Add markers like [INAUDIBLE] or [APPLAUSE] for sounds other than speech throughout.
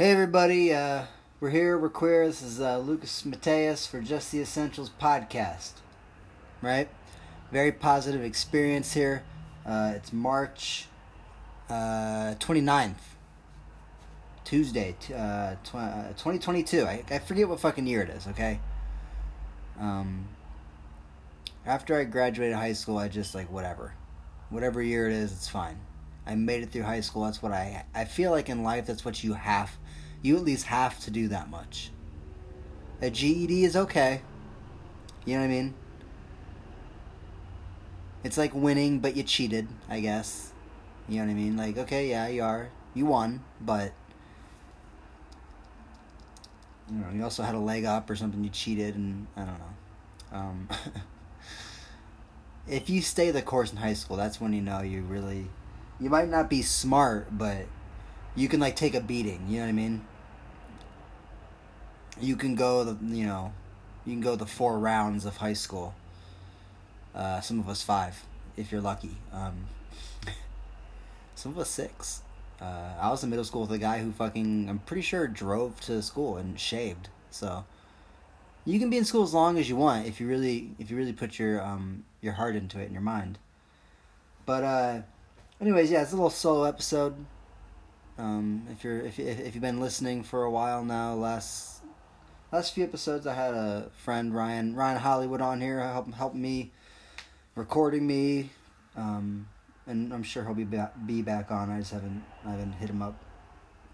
Hey everybody, uh, we're here, we're queer. This is uh, Lucas Mateus for Just the Essentials podcast. Right? Very positive experience here. Uh, it's March uh, 29th, Tuesday, uh, tw- uh, 2022. I, I forget what fucking year it is, okay? Um, after I graduated high school, I just like, whatever. Whatever year it is, it's fine. I made it through high school. That's what I I feel like in life that's what you have you at least have to do that much. A GED is okay. You know what I mean? It's like winning but you cheated, I guess. You know what I mean? Like okay, yeah, you are. You won, but you know, you also had a leg up or something you cheated and I don't know. Um [LAUGHS] if you stay the course in high school, that's when you know you really you might not be smart, but you can like take a beating. You know what I mean? You can go the you know, you can go the four rounds of high school. Uh, some of us five, if you're lucky. Um, [LAUGHS] some of us six. Uh, I was in middle school with a guy who fucking I'm pretty sure drove to school and shaved. So you can be in school as long as you want if you really if you really put your um your heart into it and your mind. But uh anyways, yeah, it's a little solo episode. Um, if you're if if if you've been listening for a while now, last last few episodes, I had a friend Ryan Ryan Hollywood on here help help me recording me, um, and I'm sure he'll be back be back on. I just haven't I haven't hit him up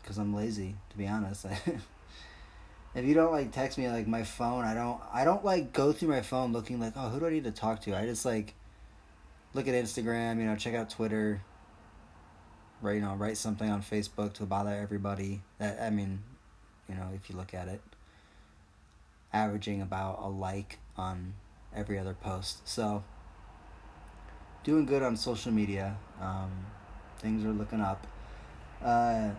because I'm lazy to be honest. [LAUGHS] if you don't like text me like my phone, I don't I don't like go through my phone looking like oh who do I need to talk to. I just like look at Instagram, you know, check out Twitter you know write something on Facebook to bother everybody. That I mean, you know, if you look at it, averaging about a like on every other post. So doing good on social media. Um, things are looking up. Uh,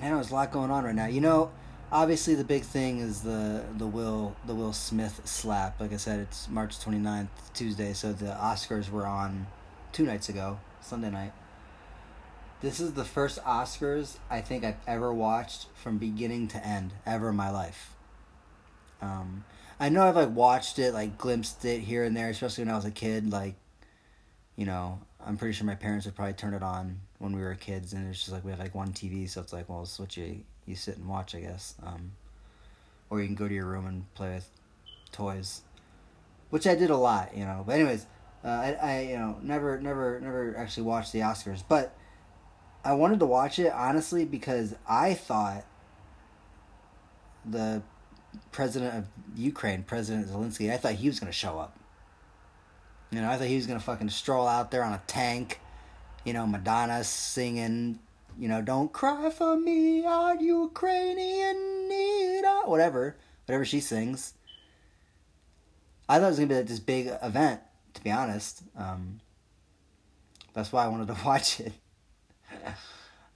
I know there's a lot going on right now. You know, obviously the big thing is the the Will the Will Smith slap. Like I said, it's March 29th, Tuesday, so the Oscars were on two nights ago, Sunday night. This is the first Oscars I think I've ever watched from beginning to end ever in my life. Um, I know I've like watched it, like glimpsed it here and there, especially when I was a kid. Like, you know, I'm pretty sure my parents would probably turn it on when we were kids, and it's just like we have like one TV, so it's like, well, it's what you you sit and watch, I guess. Um, or you can go to your room and play with toys, which I did a lot, you know. But anyways, uh, I, I you know never never never actually watched the Oscars, but I wanted to watch it honestly because I thought the president of Ukraine, President Zelensky, I thought he was gonna show up. You know, I thought he was gonna fucking stroll out there on a tank. You know, Madonna singing. You know, don't cry for me, our Ukrainian need, whatever, whatever she sings. I thought it was gonna be like this big event, to be honest. Um, that's why I wanted to [LAUGHS] watch it. uh,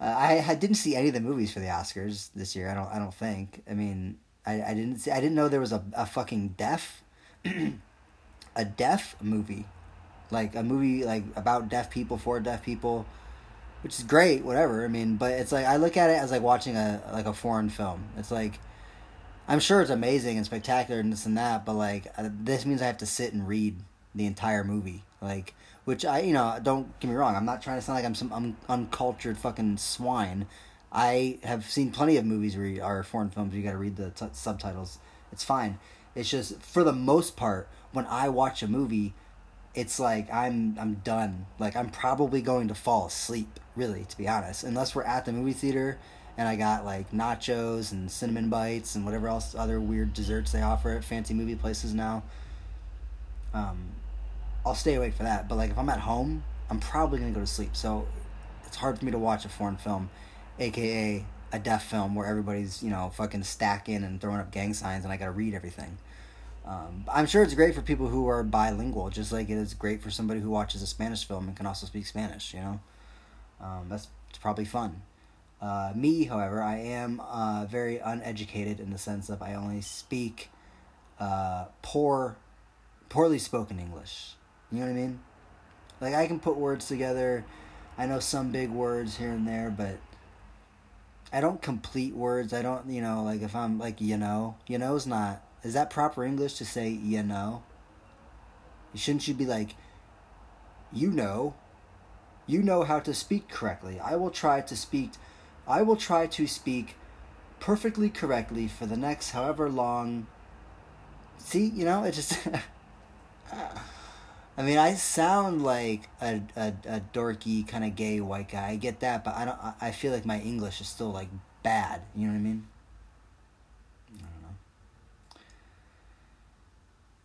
I, I didn't see any of the movies for the Oscars this year. I don't. I don't think. I mean, I, I didn't see. I didn't know there was a a fucking deaf, [CLEARS THROAT] a deaf movie, like a movie like about deaf people for deaf people, which is great. Whatever. I mean, but it's like I look at it as like watching a like a foreign film. It's like. I'm sure it's amazing and spectacular and this and that, but like uh, this means I have to sit and read the entire movie. Like, which I, you know, don't get me wrong. I'm not trying to sound like I'm some un- uncultured fucking swine. I have seen plenty of movies where you, are foreign films. You got to read the t- subtitles. It's fine. It's just for the most part, when I watch a movie, it's like I'm I'm done. Like I'm probably going to fall asleep. Really, to be honest, unless we're at the movie theater and I got like nachos and cinnamon bites and whatever else other weird desserts they offer at fancy movie places now. Um, I'll stay awake for that. But like if I'm at home, I'm probably gonna go to sleep. So it's hard for me to watch a foreign film, aka a deaf film where everybody's you know fucking stacking and throwing up gang signs and I gotta read everything. Um, I'm sure it's great for people who are bilingual, just like it is great for somebody who watches a Spanish film and can also speak Spanish. You know, um, that's probably fun. Uh, me, however, I am uh, very uneducated in the sense of I only speak uh, poor, poorly spoken English. You know what I mean? Like I can put words together. I know some big words here and there, but I don't complete words. I don't, you know, like if I'm like, you know, you know's not. Is that proper English to say, you know? Shouldn't you be like, you know, you know how to speak correctly. I will try to speak, I will try to speak perfectly correctly for the next however long. See, you know, it just. [LAUGHS] I mean, I sound like a, a, a dorky kind of gay white guy. I get that, but I don't. I feel like my English is still like bad. You know what I mean? I don't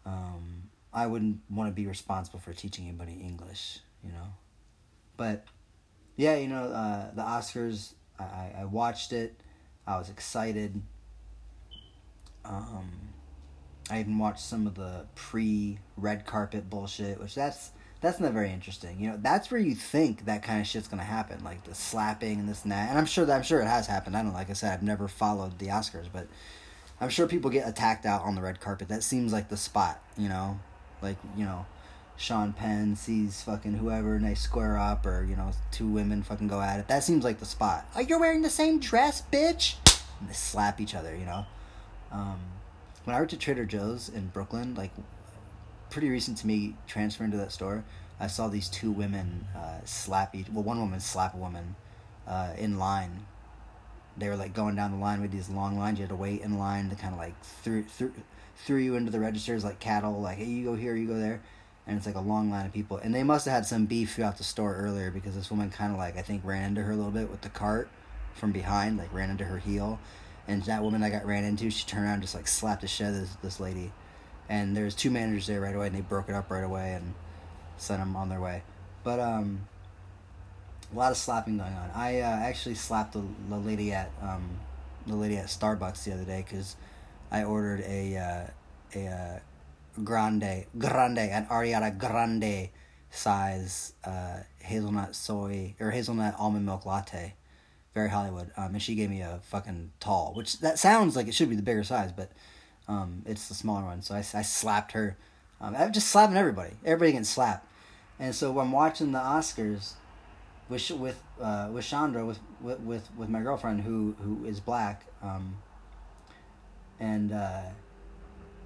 know. Um, I wouldn't want to be responsible for teaching anybody English. You know, but yeah, you know, uh, the Oscars. I, I watched it. I was excited. Um, I even watched some of the pre red carpet bullshit, which that's that's not very interesting. You know, that's where you think that kind of shit's gonna happen, like the slapping and this and that. And I'm sure that I'm sure it has happened. I don't like I said, I've never followed the Oscars, but I'm sure people get attacked out on the red carpet. That seems like the spot, you know, like you know, Sean Penn sees fucking whoever and they square up, or you know, two women fucking go at it. That seems like the spot. Are you wearing the same dress, bitch? And they slap each other, you know. Um, when I worked at Trader Joe's in Brooklyn, like pretty recent to me transferring to that store, I saw these two women uh, slap each. Well, one woman slap a woman uh, in line. They were like going down the line with these long lines. You had to wait in line to kind of like threw threw threw you into the registers like cattle. Like, hey, you go here, you go there, and it's like a long line of people. And they must have had some beef throughout the store earlier because this woman kind of like I think ran into her a little bit with the cart from behind, like ran into her heel and that woman I got ran into, she turned around and just like slapped the shit out of this, this lady. And there's two managers there right away, and they broke it up right away and sent them on their way. But um, a lot of slapping going on. I uh, actually slapped the, the lady at um, the lady at Starbucks the other day because I ordered a uh, a uh, grande grande an Ariana Grande size uh, hazelnut soy or hazelnut almond milk latte very Hollywood, um, and she gave me a fucking tall, which that sounds like it should be the bigger size, but um, it's the smaller one. So I, I slapped her. Um, I'm just slapping everybody. Everybody getting slapped. And so I'm watching the Oscars with with uh, with Chandra with, with with with my girlfriend who who is black, um, and uh,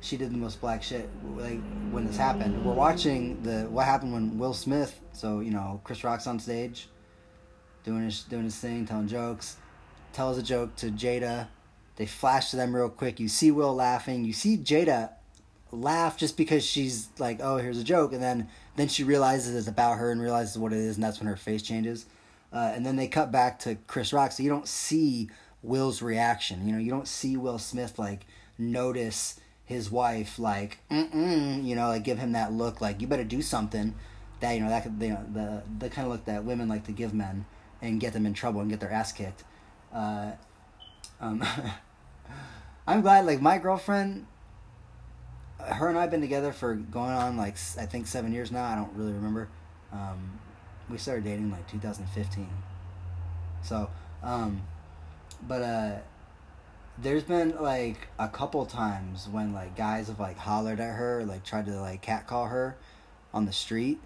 she did the most black shit like when this happened. We're watching the what happened when Will Smith. So you know Chris Rock's on stage doing his doing his thing, telling jokes. Tells a joke to Jada. They flash to them real quick. You see Will laughing. You see Jada laugh just because she's like, "Oh, here's a joke," and then then she realizes it's about her and realizes what it is, and that's when her face changes. Uh, and then they cut back to Chris Rock, so you don't see Will's reaction. You know, you don't see Will Smith like notice his wife like, mm you know, like give him that look like you better do something. That you know that could you know the the kind of look that women like to give men and get them in trouble and get their ass kicked. Uh, um, [LAUGHS] I'm glad, like, my girlfriend, her and I have been together for going on, like, I think seven years now. I don't really remember. Um, we started dating, like, 2015. So, um, but, uh, there's been like a couple times when like guys have like hollered at her, like tried to like catcall her on the street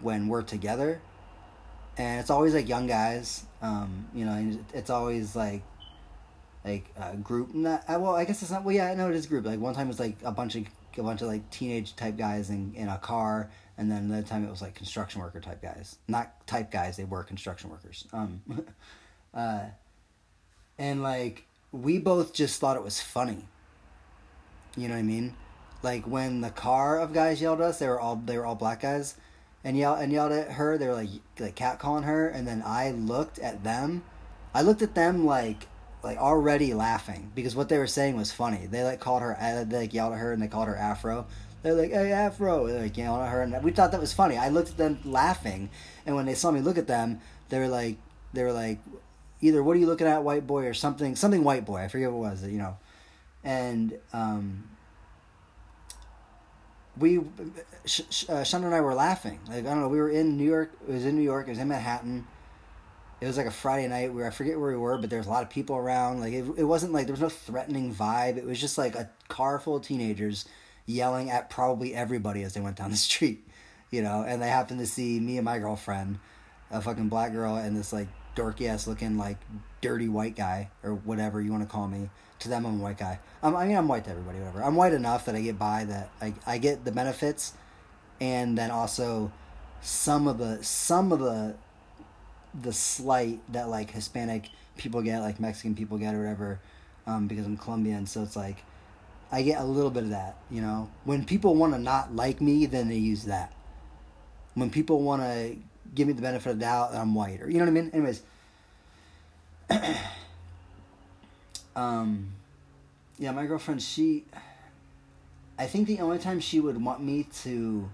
when we're together and it's always like young guys. Um, you know, it's always like like a group. Not uh, well, I guess it's not. Well, yeah, I know it is group. Like one time it was like a bunch of a bunch of like teenage type guys in in a car, and then another time it was like construction worker type guys. Not type guys. They were construction workers. Um, [LAUGHS] uh, and like we both just thought it was funny. You know what I mean? Like when the car of guys yelled at us, they were all they were all black guys and yelled and yelled at her. They were like like catcalling her, and then I looked at them. I looked at them like like already laughing because what they were saying was funny. They like called her, uh, they like yelled at her, and they called her Afro. They're like, "Hey, Afro!" They're like yelling at her, and we thought that was funny. I looked at them laughing, and when they saw me look at them, they were like, they were like, either "What are you looking at, white boy?" or something, something white boy. I forget what it was, you know, and um, we Sh- uh, Sean and I were laughing. Like I don't know, we were in New York. It was in New York. It was in Manhattan. It was like a Friday night. Where I forget where we were, but there was a lot of people around. Like it, it wasn't like there was no threatening vibe. It was just like a car full of teenagers yelling at probably everybody as they went down the street, you know. And they happened to see me and my girlfriend, a fucking black girl, and this like dorky ass looking like dirty white guy or whatever you want to call me. To them, I'm a white guy. I'm, I mean, I'm white to everybody, whatever. I'm white enough that I get by that I I get the benefits, and then also some of the some of the the slight that like Hispanic people get, like Mexican people get, or whatever, um, because I'm Colombian. So it's like I get a little bit of that. You know, when people want to not like me, then they use that. When people want to give me the benefit of the doubt that I'm white, or you know what I mean. Anyways, [CLEARS THROAT] um, yeah, my girlfriend, she. I think the only time she would want me to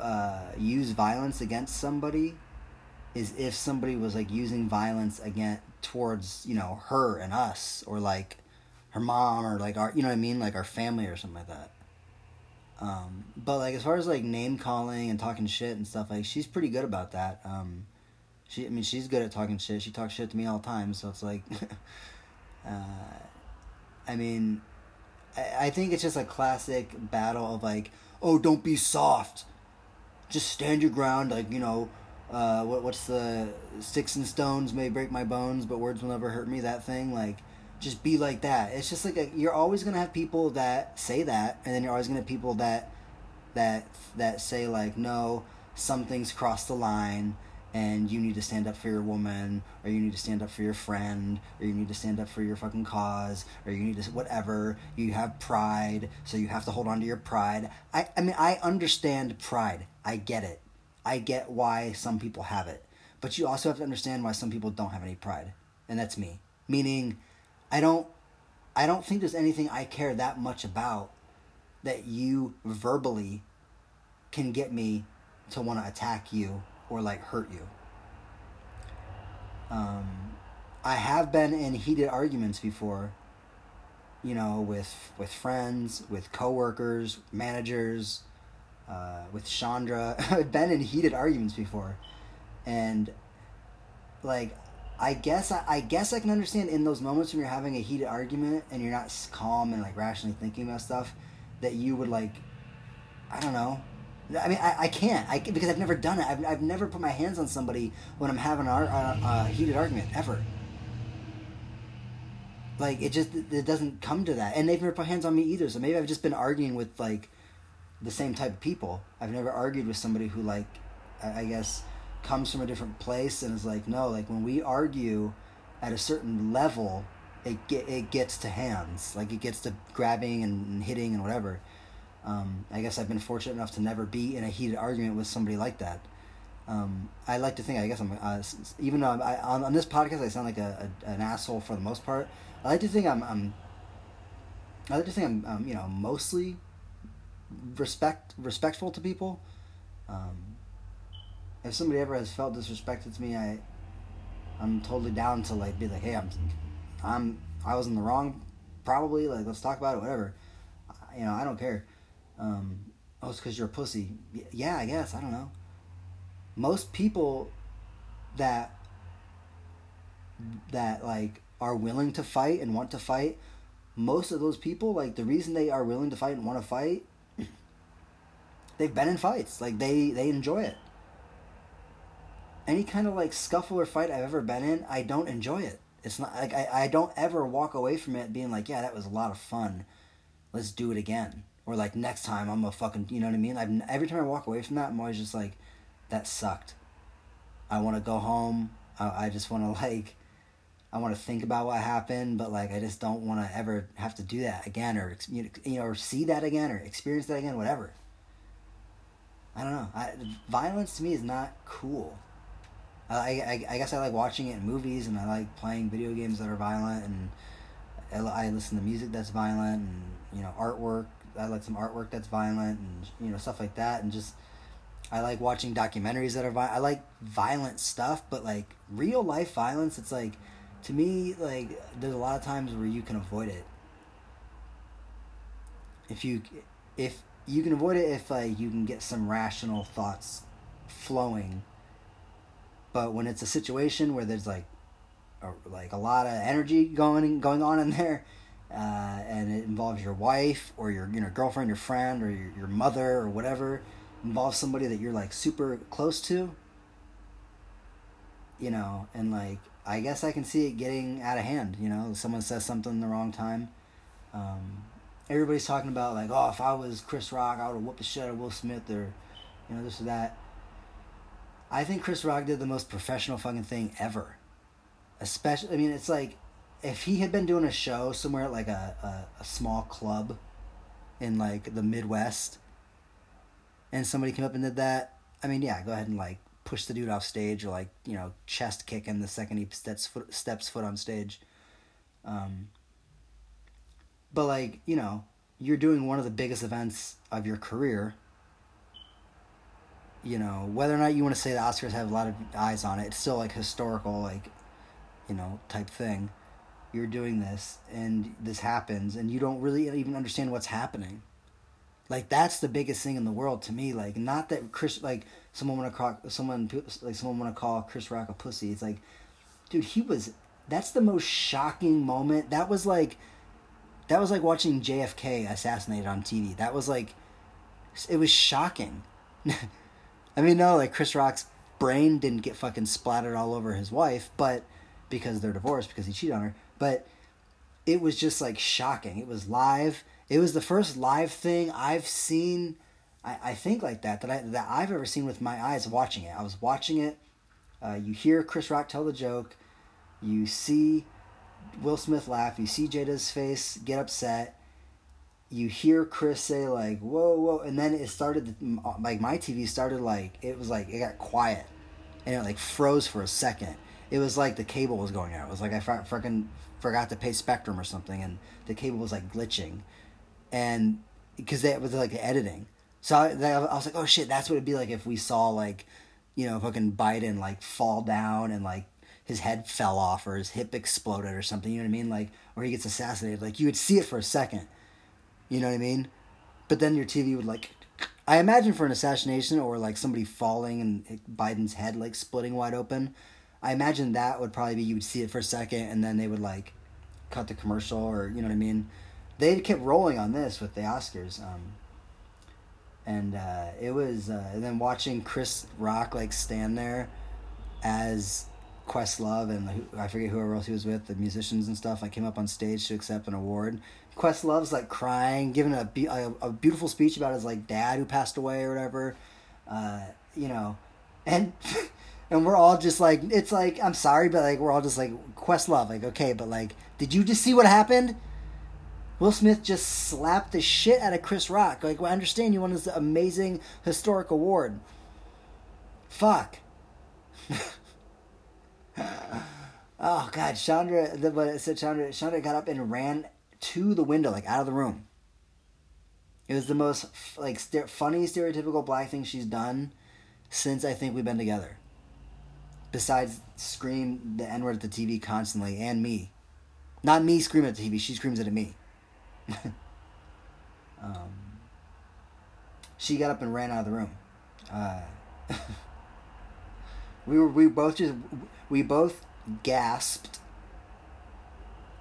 uh, use violence against somebody is if somebody was like using violence against towards you know her and us or like her mom or like our you know what I mean like our family or something like that. Um, but like as far as like name calling and talking shit and stuff like she's pretty good about that. Um, she I mean she's good at talking shit. She talks shit to me all the time. So it's like, [LAUGHS] uh, I mean, I, I think it's just a classic battle of like oh don't be soft, just stand your ground like you know uh, what what's the sticks and stones may break my bones, but words will never hurt me. That thing, like, just be like that. It's just like a, you're always gonna have people that say that, and then you're always gonna have people that that that say like, no, something's crossed the line, and you need to stand up for your woman, or you need to stand up for your friend, or you need to stand up for your fucking cause, or you need to whatever. You have pride, so you have to hold on to your pride. I I mean, I understand pride. I get it I get why some people have it. But you also have to understand why some people don't have any pride. And that's me. Meaning I don't I don't think there's anything I care that much about that you verbally can get me to want to attack you or like hurt you. Um, I have been in heated arguments before, you know, with with friends, with coworkers, managers, uh, with Chandra. [LAUGHS] I've been in heated arguments before, and like I guess I, I, guess I can understand in those moments when you're having a heated argument and you're not calm and like rationally thinking about stuff that you would like I don't know. I mean, I, I can't I, because I've never done it. I've, I've never put my hands on somebody when I'm having a, a, a heated argument ever. Like it just it doesn't come to that, and they've never put hands on me either. So maybe I've just been arguing with like the same type of people. I've never argued with somebody who like I guess comes from a different place and is like, no, like when we argue at a certain level, it get it gets to hands, like it gets to grabbing and hitting and whatever. Um, I guess I've been fortunate enough to never be in a heated argument with somebody like that. Um, I like to think, I guess I'm, uh, even though I, on, on this podcast I sound like a, a, an asshole for the most part. I like to think I'm, I'm I like to think I'm, um, you know, mostly respect respectful to people. Um, if somebody ever has felt disrespected to me, I I'm totally down to like be like, hey, I'm I'm I was in the wrong, probably. Like, let's talk about it, whatever. You know, I don't care. Um, oh, it's because you're a pussy. Yeah, I guess I don't know. Most people that that like are willing to fight and want to fight most of those people like the reason they are willing to fight and want to fight they've been in fights. Like they they enjoy it. Any kind of like scuffle or fight I've ever been in, I don't enjoy it. It's not like I, I don't ever walk away from it being like, yeah, that was a lot of fun. Let's do it again. Or like next time I'm a fucking you know what I mean? I've every time I walk away from that I'm always just like, that sucked. I wanna go home. I, I just wanna [LAUGHS] like I want to think about what happened, but like I just don't want to ever have to do that again, or you know, or see that again, or experience that again, whatever. I don't know. I, violence to me is not cool. I, I, I guess I like watching it in movies, and I like playing video games that are violent, and I, I listen to music that's violent, and you know artwork. I like some artwork that's violent, and you know stuff like that, and just I like watching documentaries that are violent. I like violent stuff, but like real life violence, it's like to me like there's a lot of times where you can avoid it. If you if you can avoid it if like you can get some rational thoughts flowing. But when it's a situation where there's like a, like a lot of energy going going on in there, uh, and it involves your wife or your you know girlfriend, your friend, or your, your mother or whatever, involves somebody that you're like super close to. you know, and like I guess I can see it getting out of hand. You know, someone says something the wrong time. Um, everybody's talking about like, oh, if I was Chris Rock, I would have whooped the shit out of Will Smith or, you know, this or that. I think Chris Rock did the most professional fucking thing ever. Especially, I mean, it's like if he had been doing a show somewhere at like a, a, a small club in like the Midwest and somebody came up and did that, I mean, yeah, go ahead and like push the dude off stage or like, you know, chest kick him the second he steps foot, steps foot on stage. Um, but like, you know, you're doing one of the biggest events of your career you know, whether or not you want to say the Oscars have a lot of eyes on it, it's still like historical, like, you know, type thing. You're doing this, and this happens, and you don't really even understand what's happening. Like that's the biggest thing in the world to me. Like not that Chris, like someone want to call someone like someone want to call Chris Rock a pussy. It's like, dude, he was. That's the most shocking moment. That was like, that was like watching JFK assassinated on TV. That was like, it was shocking. [LAUGHS] I mean, no, like Chris Rock's brain didn't get fucking splattered all over his wife, but because they're divorced because he cheated on her. But it was just like shocking. It was live. It was the first live thing I've seen. I, I think like that that I that I've ever seen with my eyes watching it. I was watching it. Uh, you hear Chris Rock tell the joke. You see Will Smith laugh. You see Jada's face get upset you hear Chris say like whoa whoa and then it started like my TV started like it was like it got quiet and it like froze for a second. It was like the cable was going out. It was like I fucking forgot to pay Spectrum or something and the cable was like glitching and because that was like editing. So I, I was like oh shit that's what it'd be like if we saw like you know fucking Biden like fall down and like his head fell off or his hip exploded or something. You know what I mean? Like or he gets assassinated. Like you would see it for a second you know what I mean? But then your TV would like, I imagine for an assassination or like somebody falling and Biden's head like splitting wide open. I imagine that would probably be you would see it for a second and then they would like cut the commercial or you know what I mean. They kept rolling on this with the Oscars. Um, and uh, it was uh, and then watching Chris Rock like stand there as Questlove and I forget whoever else he was with, the musicians and stuff. I came up on stage to accept an award. Questlove's like crying, giving a, a, a beautiful speech about his like dad who passed away or whatever. Uh, you know, and [LAUGHS] and we're all just like it's like I'm sorry, but like we're all just like Questlove, like okay, but like did you just see what happened? Will Smith just slapped the shit out of Chris Rock. Like, well, I understand you won this amazing historic award. Fuck. [LAUGHS] [SIGHS] oh God, Chandra. The, but it said Chandra. Chandra got up and ran to the window, like out of the room. It was the most like st- funny stereotypical black thing she's done since I think we've been together. Besides scream the N word at the TV constantly and me, not me screaming at the TV. She screams it at me. [LAUGHS] um, she got up and ran out of the room. Uh, [LAUGHS] we were we both just we both gasped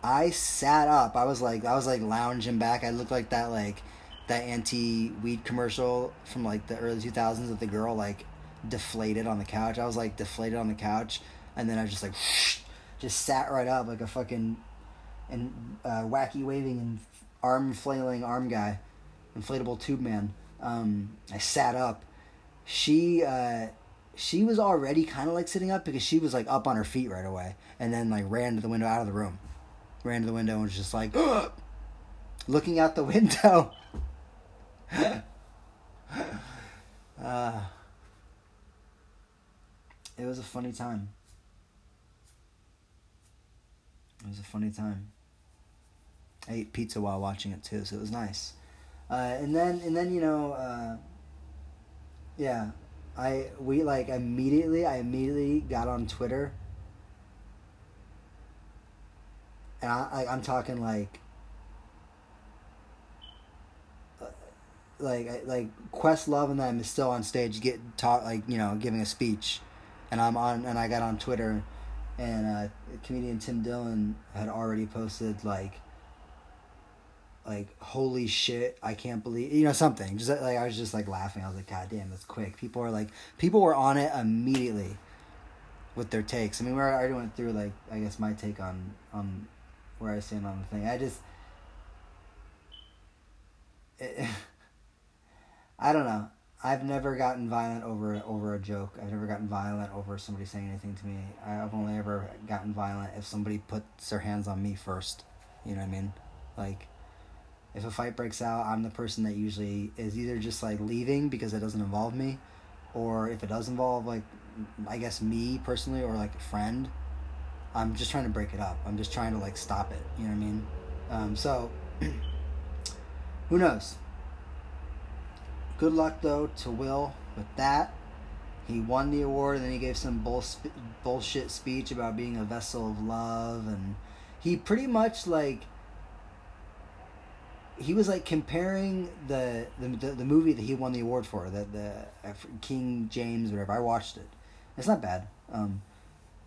I sat up. I was like I was like lounging back. I looked like that like that anti weed commercial from like the early two thousands with the girl like deflated on the couch. I was like deflated on the couch, and then I just like [LAUGHS] just sat right up like a fucking and uh, wacky waving and arm flailing arm guy, inflatable tube man. Um, I sat up. She uh, she was already kind of like sitting up because she was like up on her feet right away, and then like ran to the window out of the room ran to the window and was just like [GASPS] looking out the [LAUGHS] window. [LAUGHS] uh, it was a funny time. It was a funny time. I ate pizza while watching it too, so it was nice. Uh, and then and then you know, uh, yeah, I we like immediately I immediately got on Twitter. And I, I am talking like uh, like like Questlove and them is still on stage get talk like you know giving a speech. And I'm on and I got on Twitter. And uh, comedian Tim Dillon had already posted like like holy shit I can't believe you know something just like I was just like laughing I was like god damn that's quick people are like people were on it immediately with their takes. I mean, we already went through like I guess my take on on where I stand on the thing. I just it, [LAUGHS] I don't know. I've never gotten violent over over a joke. I've never gotten violent over somebody saying anything to me. I've only ever gotten violent if somebody puts their hands on me first. You know what I mean? Like if a fight breaks out, I'm the person that usually is either just like leaving because it doesn't involve me, or if it does involve like I guess me personally or like a friend, I'm just trying to break it up. I'm just trying to like stop it. You know what I mean? Um, so [CLEARS THROAT] who knows? Good luck though to Will with that. He won the award, and then he gave some bull, bullshit speech about being a vessel of love, and he pretty much like he was like comparing the the, the, the movie that he won the award for, the the uh, King James whatever. I watched it. It's not bad. Um,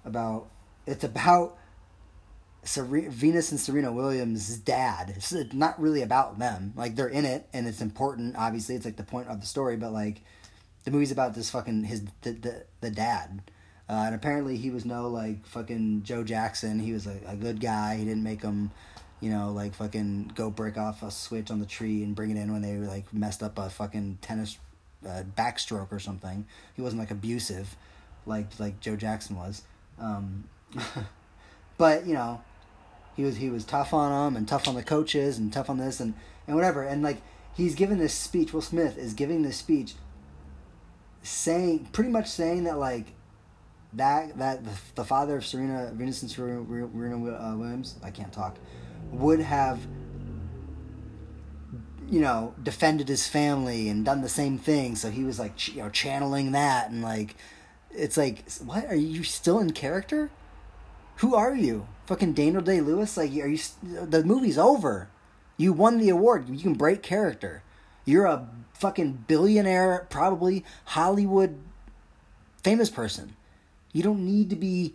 about it's about Ser- Venus and Serena Williams' dad. It's not really about them. Like they're in it, and it's important. Obviously, it's like the point of the story. But like, the movie's about this fucking his the the, the dad. Uh, and apparently, he was no like fucking Joe Jackson. He was a, a good guy. He didn't make him, you know, like fucking go break off a switch on the tree and bring it in when they like messed up a fucking tennis uh, backstroke or something. He wasn't like abusive, like like Joe Jackson was. Um, [LAUGHS] but you know, he was he was tough on them and tough on the coaches and tough on this and and whatever and like he's given this speech. Will Smith is giving this speech, saying pretty much saying that like that that the, the father of Serena Venus and Serena, Serena uh, Williams I can't talk would have you know defended his family and done the same thing so he was like you know channeling that and like it's like what are you still in character who are you fucking Daniel Day Lewis? Like, are you? The movie's over. You won the award. You can break character. You're a fucking billionaire, probably Hollywood famous person. You don't need to be,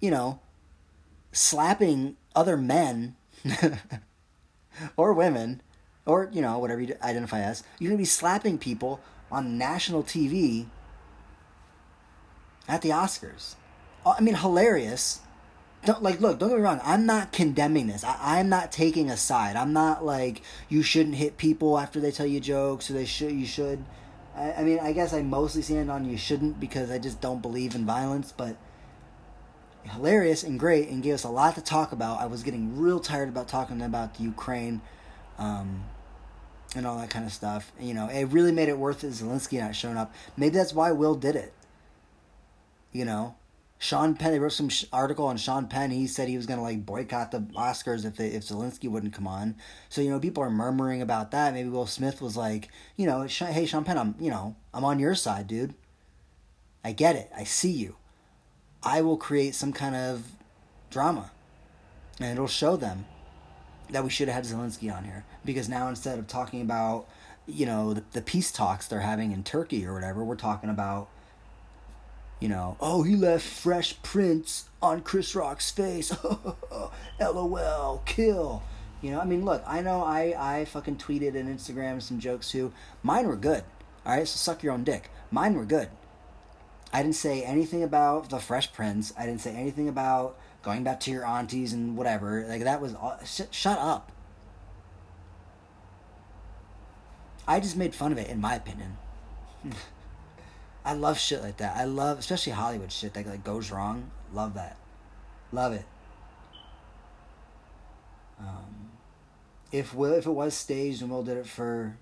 you know, slapping other men [LAUGHS] or women or, you know, whatever you identify as. You're going to be slapping people on national TV at the Oscars. I mean, hilarious don't like look don't get me wrong i'm not condemning this I, i'm not taking a side i'm not like you shouldn't hit people after they tell you jokes or they should you should I, I mean i guess i mostly stand on you shouldn't because i just don't believe in violence but hilarious and great and gave us a lot to talk about i was getting real tired about talking about the ukraine um, and all that kind of stuff you know it really made it worth it zelensky not showing up maybe that's why will did it you know Sean Penn, they wrote some sh- article on Sean Penn. He said he was going to like boycott the Oscars if they, if Zelensky wouldn't come on. So you know, people are murmuring about that. Maybe Will Smith was like, you know, hey Sean Penn, I'm you know I'm on your side, dude. I get it. I see you. I will create some kind of drama, and it'll show them that we should have had Zelensky on here because now instead of talking about you know the, the peace talks they're having in Turkey or whatever, we're talking about you know, oh, he left Fresh prints on Chris Rock's face. [LAUGHS] LOL, kill. You know, I mean, look, I know I, I fucking tweeted and Instagram some jokes too. Mine were good. All right, so suck your own dick. Mine were good. I didn't say anything about the Fresh Prince. I didn't say anything about going back to your aunties and whatever. Like that was all, sh- shut up. I just made fun of it, in my opinion. [LAUGHS] I love shit like that. I love, especially Hollywood shit that like goes wrong. Love that. Love it. Um, if Will, if it was staged and Will did it for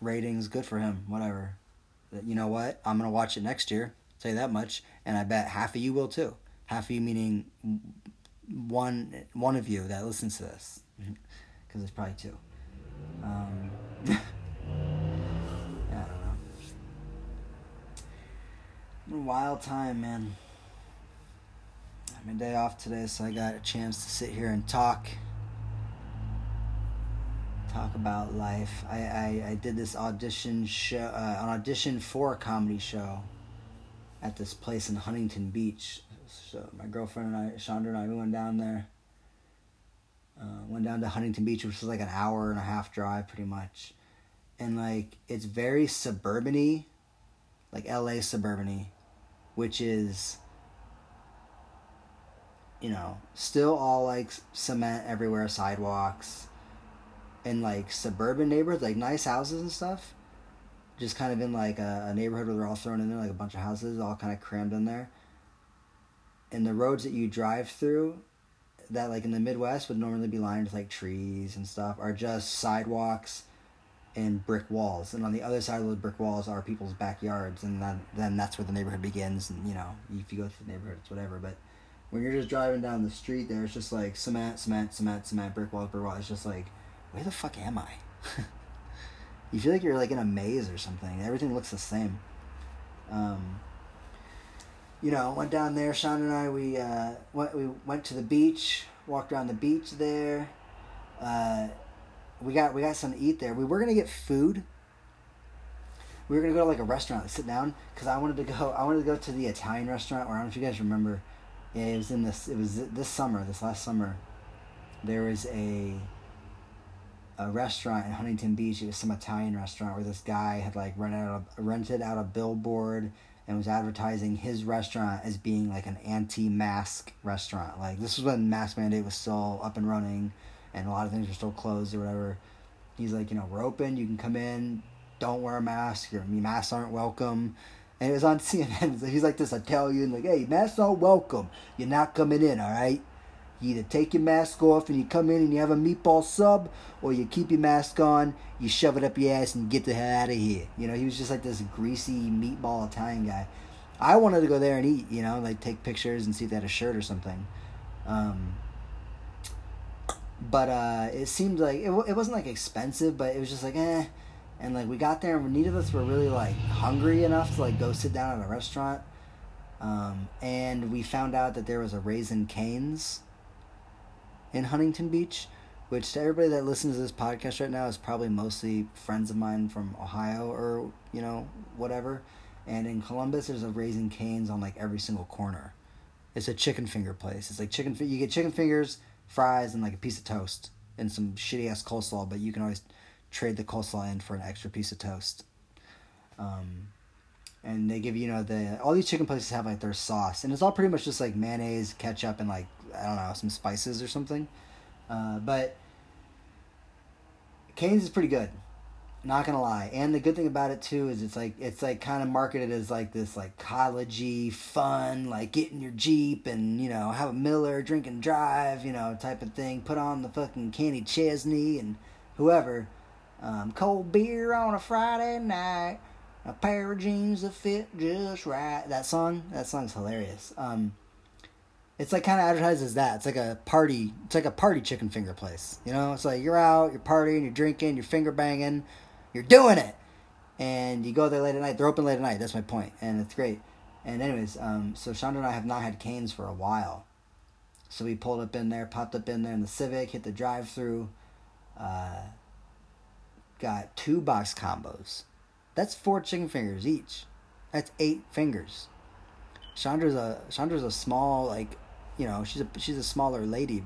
ratings, good for him. Whatever. You know what? I'm gonna watch it next year. Tell you that much. And I bet half of you will too. Half of you meaning one one of you that listens to this, because it's probably two. Um, [LAUGHS] yeah, I don't know. wild time, man. I'm a day off today, so I got a chance to sit here and talk. Talk about life. I, I, I did this audition show, uh, an audition for a comedy show at this place in Huntington Beach. So my girlfriend and I, Chandra and I, we went down there. Uh, went down to Huntington Beach, which was like an hour and a half drive, pretty much. And like, it's very suburban like LA suburban which is you know, still all like cement everywhere, sidewalks, and like suburban neighborhoods, like nice houses and stuff. Just kind of in like a, a neighborhood where they're all thrown in there, like a bunch of houses, all kind of crammed in there. And the roads that you drive through, that like in the Midwest would normally be lined with like trees and stuff, are just sidewalks and brick walls. And on the other side of those brick walls are people's backyards, and then then that's where the neighborhood begins. And you know, if you go through the neighborhood, it's whatever. But when you're just driving down the street, there it's just like cement, cement, cement, cement, brick walls, brick walls. It's just like, where the fuck am I? [LAUGHS] you feel like you're like in a maze or something. Everything looks the same. Um, you know, went down there. Sean and I, we uh, went. We went to the beach. Walked around the beach there. Uh, we got we got something to eat there. We were gonna get food. We were gonna go to like a restaurant, sit down, because I wanted to go. I wanted to go to the Italian restaurant. Or I don't know if you guys remember. It was in this. It was this summer. This last summer, there was a a restaurant in Huntington Beach. It was some Italian restaurant where this guy had like rented out a, rented out a billboard and was advertising his restaurant as being like an anti-mask restaurant. Like this was when mask mandate was still up and running, and a lot of things were still closed or whatever. He's like, you know, we're open. You can come in. Don't wear a mask. Your masks aren't welcome. And it was on [LAUGHS] CNN. He's like this Italian, like, hey, masks aren't welcome. You're not coming in, all right? You either take your mask off and you come in and you have a meatball sub, or you keep your mask on, you shove it up your ass and get the hell out of here. You know, he was just like this greasy meatball Italian guy. I wanted to go there and eat, you know, like take pictures and see if they had a shirt or something. Um, but uh, it seemed like it, it wasn't like expensive, but it was just like eh. And like we got there, and neither of us were really like hungry enough to like go sit down at a restaurant. Um, and we found out that there was a Raising Cane's in Huntington Beach, which to everybody that listens to this podcast right now is probably mostly friends of mine from Ohio or you know whatever. And in Columbus, there's a Raising Cane's on like every single corner. It's a chicken finger place. It's like chicken. You get chicken fingers, fries, and like a piece of toast and some shitty ass coleslaw. But you can always trade the coleslaw in for an extra piece of toast. Um, and they give you know the all these chicken places have like their sauce, and it's all pretty much just like mayonnaise, ketchup, and like I don't know some spices or something. Uh, but Cane's is pretty good. Not gonna lie, and the good thing about it too is it's like it's like kind of marketed as like this like collegey fun, like get in your jeep and you know have a Miller, drink and drive, you know type of thing. Put on the fucking Kenny Chesney and whoever, um, cold beer on a Friday night, a pair of jeans that fit just right. That song, that song's hilarious. Um, it's like kind of advertised as that. It's like a party. It's like a party chicken finger place. You know, it's like you're out, you're partying, you're drinking, you're finger banging, you're doing it, and you go there late at night. They're open late at night. That's my point. and it's great. And anyways, um, so Chandra and I have not had Canes for a while, so we pulled up in there, popped up in there in the Civic, hit the drive-through, uh, got two box combos. That's four chicken fingers each. That's eight fingers. Chandra's a Chandra's a small like you know, she's a she's a smaller lady.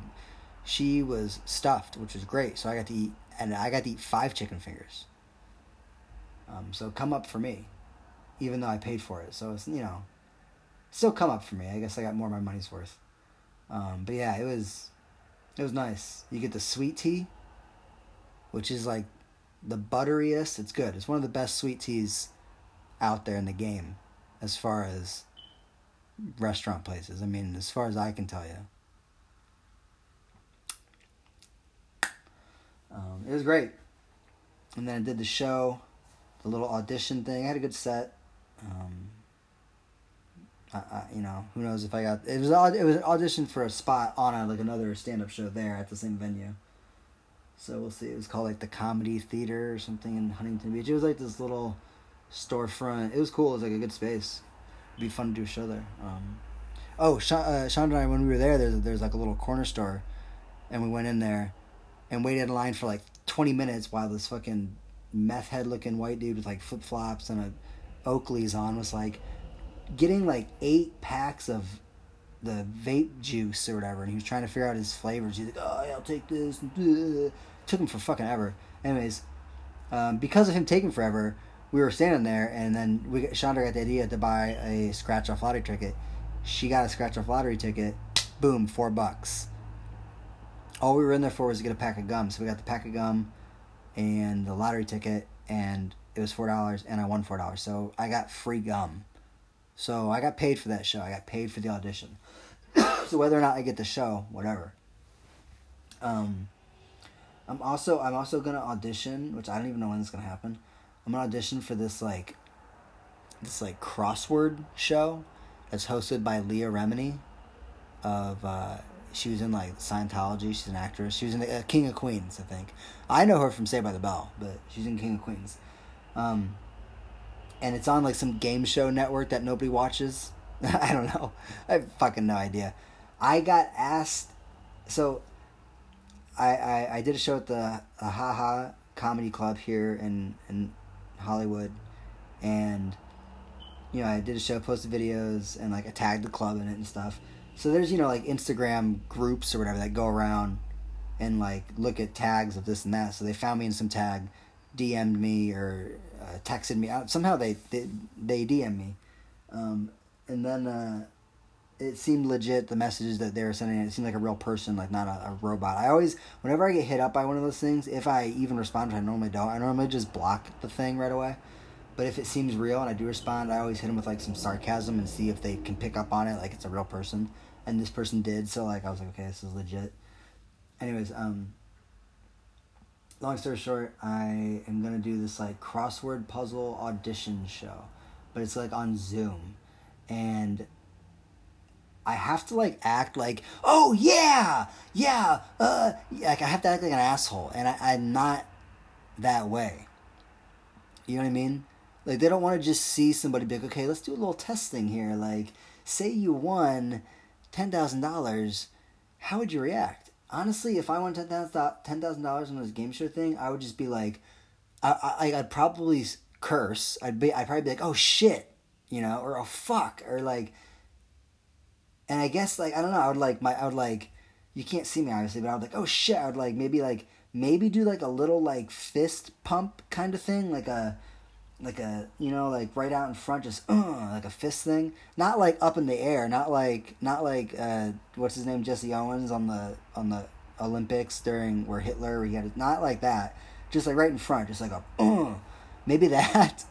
She was stuffed, which was great. So I got to eat, and I got to eat five chicken fingers. Um, so come up for me, even though I paid for it. So it's you know, still come up for me. I guess I got more of my money's worth. Um, but yeah, it was, it was nice. You get the sweet tea, which is like the butteriest. It's good. It's one of the best sweet teas out there in the game, as far as restaurant places. I mean, as far as I can tell you. Um, it was great. And then I did the show, the little audition thing. I had a good set. Um, I, I, you know, who knows if I got it was it was an audition for a spot on a, like another stand up show there at the same venue. So we'll see. It was called like the Comedy Theater or something in Huntington Beach. It was like this little storefront. It was cool. It was like a good space be fun to do a show there. Um, oh, Sean, uh, and I, when we were there, there's there's like a little corner store, and we went in there, and waited in line for like twenty minutes while this fucking meth head looking white dude with like flip flops and a Oakley's on was like getting like eight packs of the vape juice or whatever, and he was trying to figure out his flavors. He's like, "Oh, yeah, I'll take this." [LAUGHS] Took him for fucking ever. Anyways, um, because of him taking forever, we were standing there, and then we Chandra got the idea to buy a scratch off lottery ticket. She got a scratch off lottery ticket, Boom, four bucks. All we were in there for was to get a pack of gum. So we got the pack of gum and the lottery ticket, and it was four dollars, and I won four dollars. So I got free gum. So I got paid for that show. I got paid for the audition. [COUGHS] so whether or not I get the show, whatever. Um, I'm also I'm also gonna audition, which I don't even know when is gonna happen. I'm gonna audition for this like this like crossword show that's hosted by Leah Remini. Of uh, she was in like Scientology. She's an actress. She was in the, uh, King of Queens, I think. I know her from Saved by the Bell, but she's in King of Queens. Um, and it's on like some game show network that nobody watches. [LAUGHS] I don't know. I have fucking no idea. I got asked, so I, I, I did a show at the Ha Ha Comedy Club here in in Hollywood, and you know I did a show, posted videos, and like I tagged the club in it and stuff. So there's you know like Instagram groups or whatever that go around and like look at tags of this and that. So they found me in some tag, DM'd me or uh, texted me. Uh, somehow they they, they DM me, um, and then uh, it seemed legit. The messages that they were sending, it seemed like a real person, like not a, a, robot. I always, whenever I get hit up by one of those things, if I even respond, which I normally don't, I normally just block the thing right away. But if it seems real and I do respond, I always hit them with like some sarcasm and see if they can pick up on it, like it's a real person. And this person did, so like I was like, okay, this is legit. Anyways, um, long story short, I am gonna do this like crossword puzzle audition show, but it's like on Zoom, and I have to like act like, oh yeah, yeah, uh, like I have to act like an asshole, and I, I'm not that way. You know what I mean? Like they don't want to just see somebody be like, okay, let's do a little test thing here. Like, say you won ten thousand dollars, how would you react? Honestly, if I won ten thousand dollars on this game show thing, I would just be like, I, I I'd probably curse. I'd be I'd probably be like, oh shit, you know, or oh fuck, or like. And I guess like I don't know, I would like my I would like, you can't see me obviously, but I would like oh shit, I would like maybe like maybe do like a little like fist pump kind of thing, like a like a you know like right out in front just uh, [CLEARS THROAT] like a fist thing. Not like up in the air not like not like uh what's his name jesse owens on the on the olympics during where hitler where he had it, not like that just like right in front just like a uh, [CLEARS THROAT] maybe [LAUGHS] that.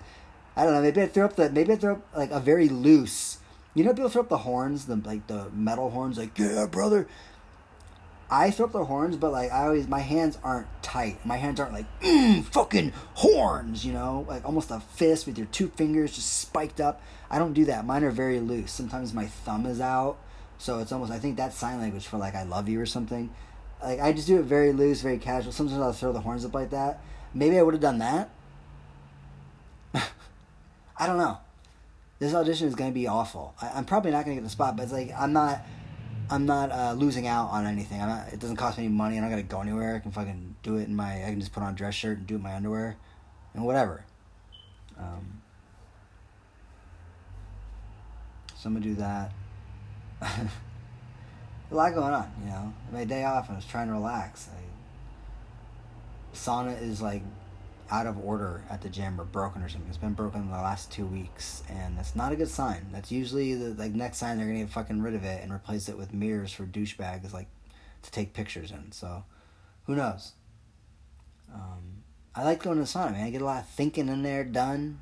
I don't know maybe i throw up the maybe i throw up like a very loose you know people throw up the horns the like the metal horns like yeah brother I throw up the horns, but like I always, my hands aren't tight. My hands aren't like mm, fucking horns, you know, like almost a fist with your two fingers just spiked up. I don't do that. Mine are very loose. Sometimes my thumb is out, so it's almost. I think that's sign language for like I love you or something. Like I just do it very loose, very casual. Sometimes I'll throw the horns up like that. Maybe I would have done that. [LAUGHS] I don't know. This audition is gonna be awful. I, I'm probably not gonna get the spot, but it's like I'm not. I'm not uh, losing out on anything. I'm not, it doesn't cost me any money. I'm not gonna go anywhere. I can fucking do it in my. I can just put on a dress shirt and do it in my underwear, and whatever. Um, so I'm gonna do that. [LAUGHS] a lot going on, you know. I My day off, and I was trying to relax. I, sauna is like out of order at the gym or broken or something. It's been broken the last two weeks, and that's not a good sign. That's usually the like next sign they're gonna get fucking rid of it and replace it with mirrors for douchebags like to take pictures in. So who knows? Um, I like going to the sauna, man. I get a lot of thinking in there done.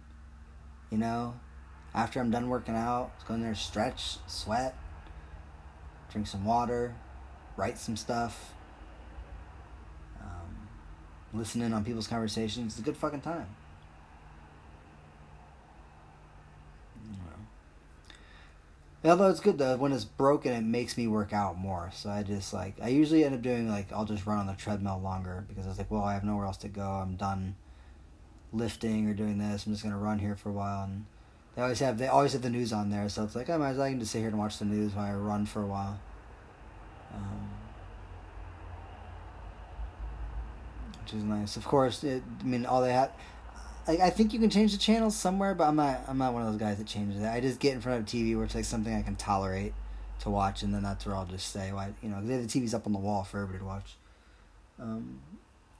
You know, after I'm done working out, go in there, stretch, sweat, drink some water, write some stuff listening on people's conversations. It's a good fucking time. Although it's good though, when it's broken, it makes me work out more. So I just like I usually end up doing like I'll just run on the treadmill longer because I was like, well, I have nowhere else to go. I'm done lifting or doing this. I'm just gonna run here for a while. And they always have they always have the news on there, so it's like I might as well I can just sit here and watch the news while I run for a while. Um, which is nice. Of course, it, I mean, all they have. I think you can change the channels somewhere, but I'm not. I'm not one of those guys that changes it. I just get in front of TV where it's like something I can tolerate to watch, and then that's where I'll just stay. Why, you know, the TV's up on the wall for everybody to watch. Um,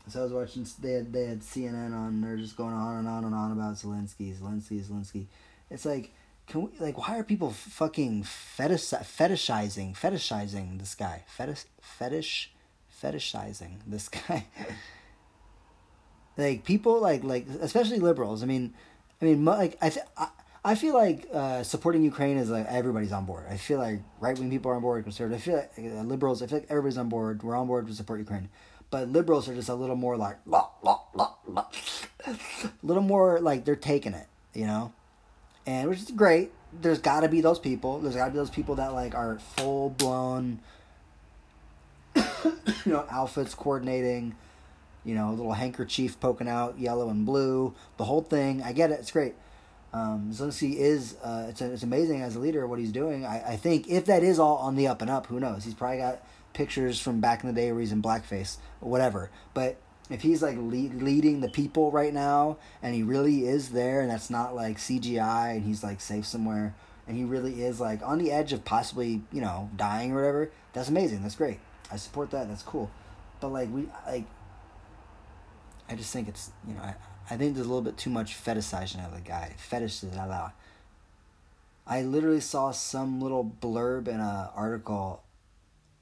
so I was watching. They had they had CNN on. They're just going on and on and on about Zelensky, Zelensky, Zelensky. It's like can we like why are people fucking fetish fetishizing fetishizing this guy fetish fetish fetishizing this guy [LAUGHS] like people like like especially liberals i mean i mean like i th- I, I feel like uh, supporting Ukraine is like everybody's on board. I feel like right wing people are on board, conservative. I feel like uh, liberals. I feel like everybody's on board. We're on board to support Ukraine, but liberals are just a little more like, a [LAUGHS] little more like they're taking it, you know, and which is great. There's got to be those people. There's got to be those people that like are full blown, [COUGHS] you know, outfits coordinating, you know, little handkerchief poking out, yellow and blue, the whole thing. I get it. It's great um, Zelensky is uh, it's, it's amazing as a leader what he's doing. I, I think if that is all on the up and up, who knows? He's probably got pictures from back in the day where he's in blackface or whatever. But if he's like lead, leading the people right now and he really is there and that's not like CGI and he's like safe somewhere and he really is like on the edge of possibly you know dying or whatever, that's amazing. That's great. I support that. That's cool. But like we like, I just think it's you know I I think there's a little bit too much fetishizing of the guy. Fetish is la. I literally saw some little blurb in an article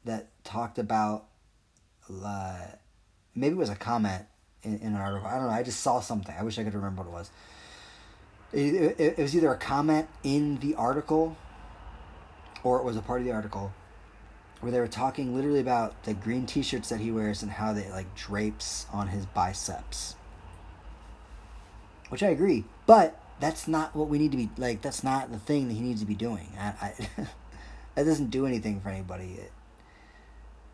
that talked about, uh, maybe it was a comment in, in an article. I don't know. I just saw something. I wish I could remember what it was. It, it, it was either a comment in the article or it was a part of the article where they were talking literally about the green t-shirts that he wears and how they like drapes on his biceps which I agree. But that's not what we need to be like. That's not the thing that he needs to be doing. I, I [LAUGHS] that doesn't do anything for anybody. It,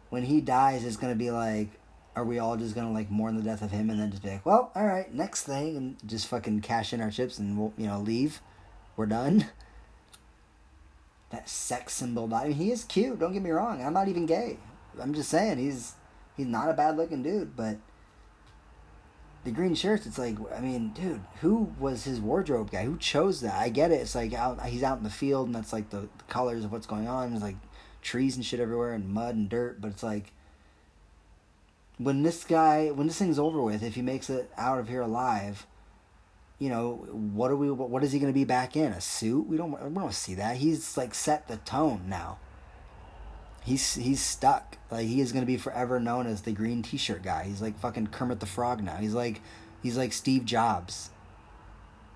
when he dies, it's gonna be like, are we all just gonna like mourn the death of him and then just be like, well, all right, next thing, and just fucking cash in our chips and we'll you know leave. We're done. [LAUGHS] That sex symbol. I mean, he is cute. Don't get me wrong. I'm not even gay. I'm just saying he's he's not a bad looking dude, but the green shirts, it's like, I mean, dude, who was his wardrobe guy? Who chose that? I get it. It's like out, he's out in the field, and that's like the, the colors of what's going on. There's like trees and shit everywhere, and mud and dirt. But it's like, when this guy, when this thing's over with, if he makes it out of here alive, you know, what are we? What is he going to be back in? A suit? We don't. We don't see that. He's like set the tone now he's he's stuck. Like he is gonna be forever known as the green T-shirt guy. He's like fucking Kermit the Frog now. He's like he's like Steve Jobs.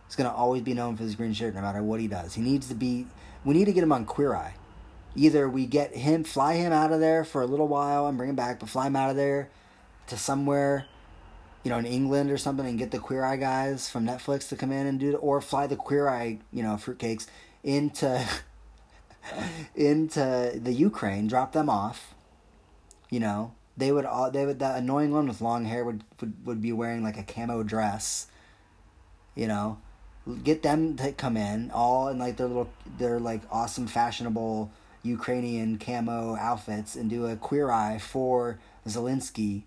He's gonna always be known for his green shirt, no matter what he does. He needs to be. We need to get him on Queer Eye. Either we get him, fly him out of there for a little while and bring him back, but fly him out of there to somewhere, you know, in England or something, and get the Queer Eye guys from Netflix to come in and do it, or fly the Queer Eye, you know, fruitcakes into [LAUGHS] into the Ukraine, drop them off. You know, they would all they would that annoying one with long hair would would, would be wearing like a camo dress. You know, get them to come in all in like their little their like awesome fashionable Ukrainian camo outfits and do a queer eye for Zelensky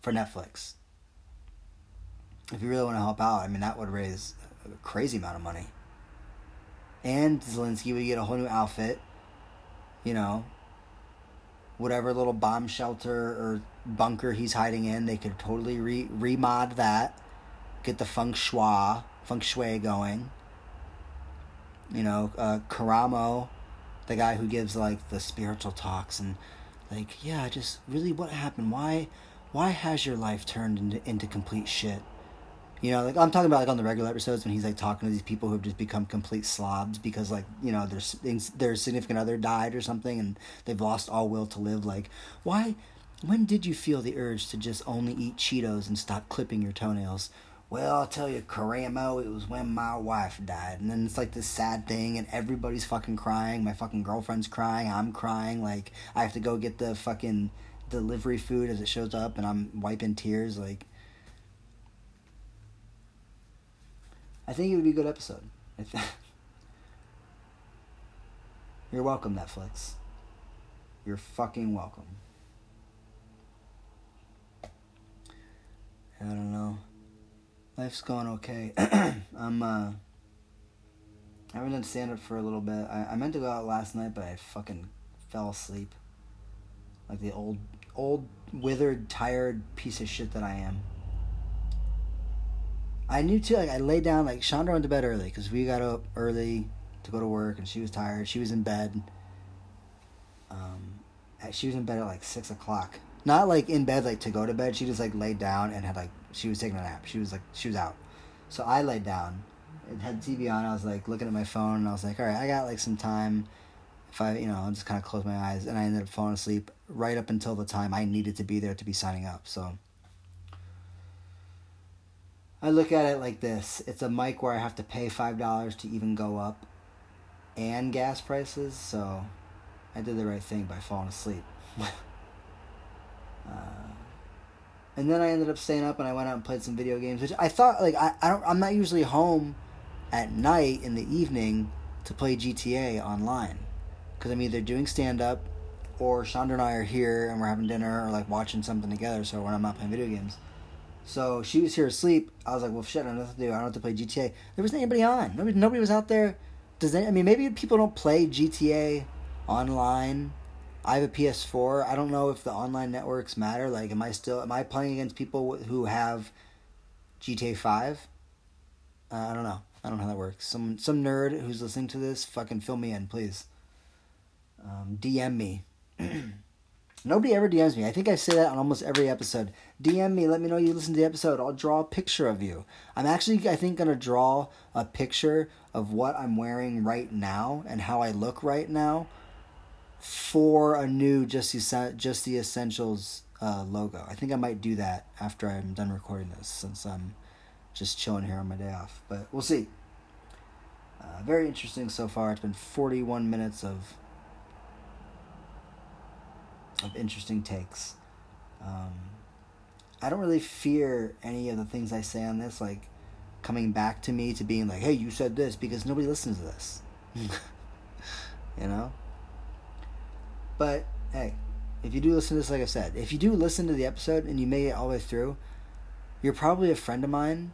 for Netflix. If you really want to help out, I mean that would raise a crazy amount of money and Zelensky would get a whole new outfit. You know, whatever little bomb shelter or bunker he's hiding in, they could totally re remod that, get the feng shui feng shui going. You know, uh, Karamo, the guy who gives like the spiritual talks and like, yeah, just really what happened? Why, why has your life turned into into complete shit? You know, like I'm talking about like on the regular episodes when he's like talking to these people who have just become complete slobs because like you know their their significant other died or something and they've lost all will to live. Like, why? When did you feel the urge to just only eat Cheetos and stop clipping your toenails? Well, I'll tell you, Karamo, it was when my wife died. And then it's like this sad thing, and everybody's fucking crying. My fucking girlfriend's crying. I'm crying. Like, I have to go get the fucking delivery food as it shows up, and I'm wiping tears. Like, I think it would be a good episode. [LAUGHS] You're welcome, Netflix. You're fucking welcome. I don't know. Life's going okay. [CLEARS THROAT] I'm, uh, I haven't done stand up for a little bit. I, I meant to go out last night, but I fucking fell asleep. Like the old, old, withered, tired piece of shit that I am. I knew too. Like I laid down. Like Chandra went to bed early because we got up early. to go to work, and she was tired. She was in bed. Um, she was in bed at like six o'clock. Not like in bed, like to go to bed. She just like laid down and had like she was taking a nap. She was like she was out. So I laid down. It had TV on. I was like looking at my phone, and I was like, all right, I got like some time. If I, you know, I'll just kind of close my eyes, and I ended up falling asleep right up until the time I needed to be there to be signing up. So I look at it like this: it's a mic where I have to pay five dollars to even go up, and gas prices. So I did the right thing by falling asleep. [LAUGHS] uh, and then I ended up staying up and I went out and played some video games, which I thought like I, I don't I'm not usually home at night in the evening to play GTA online because I'm either doing stand up or Chandra and I are here and we're having dinner or like watching something together. So when I'm not playing video games, so she was here asleep. I was like, well, shit, I don't know what to do. I don't have to play GTA. There wasn't anybody on. Nobody, nobody was out there. Does they, I mean maybe people don't play GTA online. I have a PS4. I don't know if the online networks matter. Like, am I still am I playing against people who have GTA Five? Uh, I don't know. I don't know how that works. Some some nerd who's listening to this, fucking fill me in, please. Um, DM me. [CLEARS THROAT] Nobody ever DMs me. I think I say that on almost every episode. DM me. Let me know you listen to the episode. I'll draw a picture of you. I'm actually, I think, gonna draw a picture of what I'm wearing right now and how I look right now for a new just the just the essentials uh, logo. I think I might do that after I'm done recording this, since I'm just chilling here on my day off. But we'll see. Uh, very interesting so far. It's been 41 minutes of of interesting takes. Um, I don't really fear any of the things I say on this, like coming back to me to being like, "Hey, you said this," because nobody listens to this. [LAUGHS] you know. But hey, if you do listen to this, like I said, if you do listen to the episode and you make it all the way through, you're probably a friend of mine.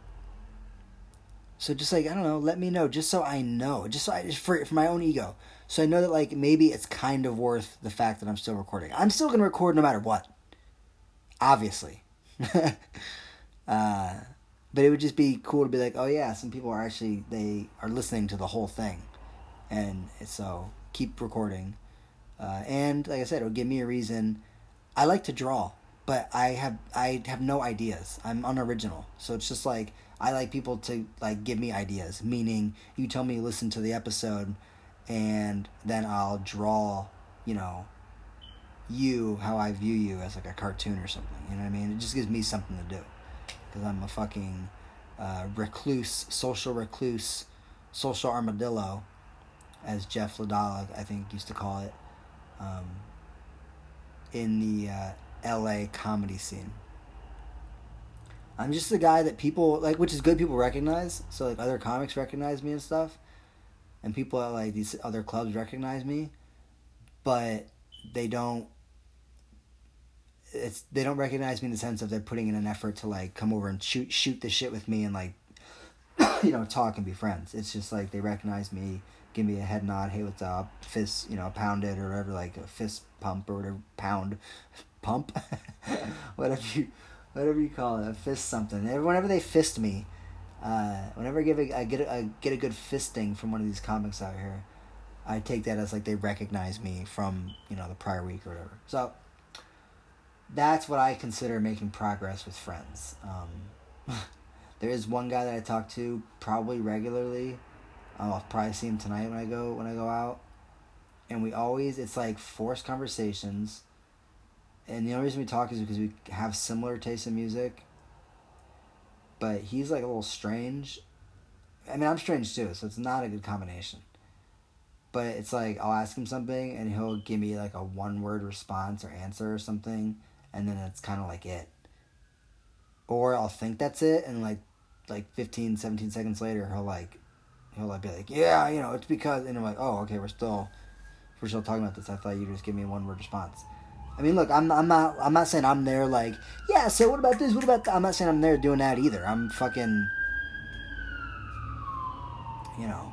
So just like I don't know, let me know just so I know, just so I for for my own ego, so I know that like maybe it's kind of worth the fact that I'm still recording. I'm still gonna record no matter what, obviously. [LAUGHS] uh, but it would just be cool to be like, oh yeah, some people are actually they are listening to the whole thing, and so keep recording uh, and like I said, it would give me a reason. I like to draw, but I have I have no ideas. I'm unoriginal, so it's just like I like people to like give me ideas. Meaning, you tell me listen to the episode, and then I'll draw. You know, you how I view you as like a cartoon or something. You know what I mean? It just gives me something to do because I'm a fucking uh, recluse, social recluse, social armadillo, as Jeff Ladala I think used to call it um, in the uh, LA comedy scene. I'm just the guy that people like, which is good. People recognize, so like other comics recognize me and stuff, and people at like these other clubs recognize me, but they don't. It's they don't recognize me in the sense of they're putting in an effort to like come over and shoot shoot the shit with me and like, [COUGHS] you know, talk and be friends. It's just like they recognize me give me a head nod, hey, what's up? Fist, you know, pound it or whatever, like a fist pump or whatever, pound, [LAUGHS] pump, [LAUGHS] whatever you, whatever you call it, a fist something. Whenever they fist me, uh, whenever I give a, I get a, I get a good fisting from one of these comics out here, I take that as like they recognize me from you know the prior week or whatever. So that's what I consider making progress with friends. Um, [LAUGHS] there is one guy that I talk to probably regularly I'll probably see him tonight when I go when I go out. And we always it's like forced conversations. And the only reason we talk is because we have similar tastes in music. But he's like a little strange. I mean, I'm strange too, so it's not a good combination. But it's like I'll ask him something and he'll give me like a one word response or answer or something, and then it's kind of like it. Or I'll think that's it, and like like 15, 17 seconds later, he'll like he'll like be like, yeah, you know, it's because, and I'm like, oh, okay, we're still, we're still talking about this. I thought you just give me a one word response. I mean, look, I'm, I'm not, I'm not saying I'm there like, yeah. So what about this? What about? That? I'm not saying I'm there doing that either. I'm fucking, you know,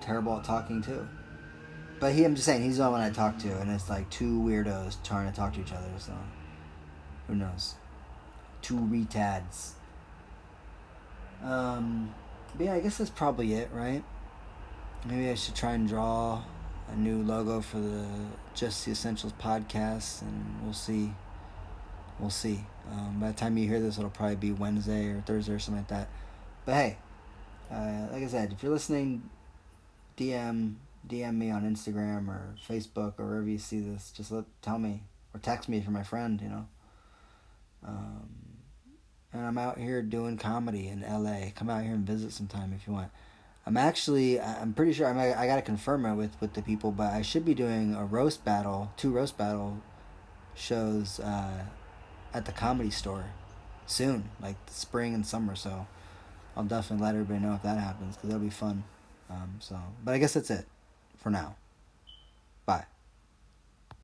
terrible at talking too. But he, I'm just saying, he's the one I talk to, and it's like two weirdos trying to talk to each other. So, who knows? Two retards. Um, but yeah, I guess that's probably it, right? maybe I should try and draw a new logo for the Just the Essentials podcast, and we'll see. We'll see. Um, by the time you hear this, it'll probably be Wednesday or Thursday or something like that. But hey, uh, like I said, if you're listening, DM DM me on Instagram or Facebook or wherever you see this. Just let tell me or text me you're my friend. You know. Um, and I'm out here doing comedy in LA. Come out here and visit sometime if you want. I'm actually, I'm pretty sure, I'm, I got to confirm it with, with the people, but I should be doing a roast battle, two roast battle shows uh, at the comedy store soon, like spring and summer. So I'll definitely let everybody know if that happens because that'll be fun. Um, so, but I guess that's it for now. Bye.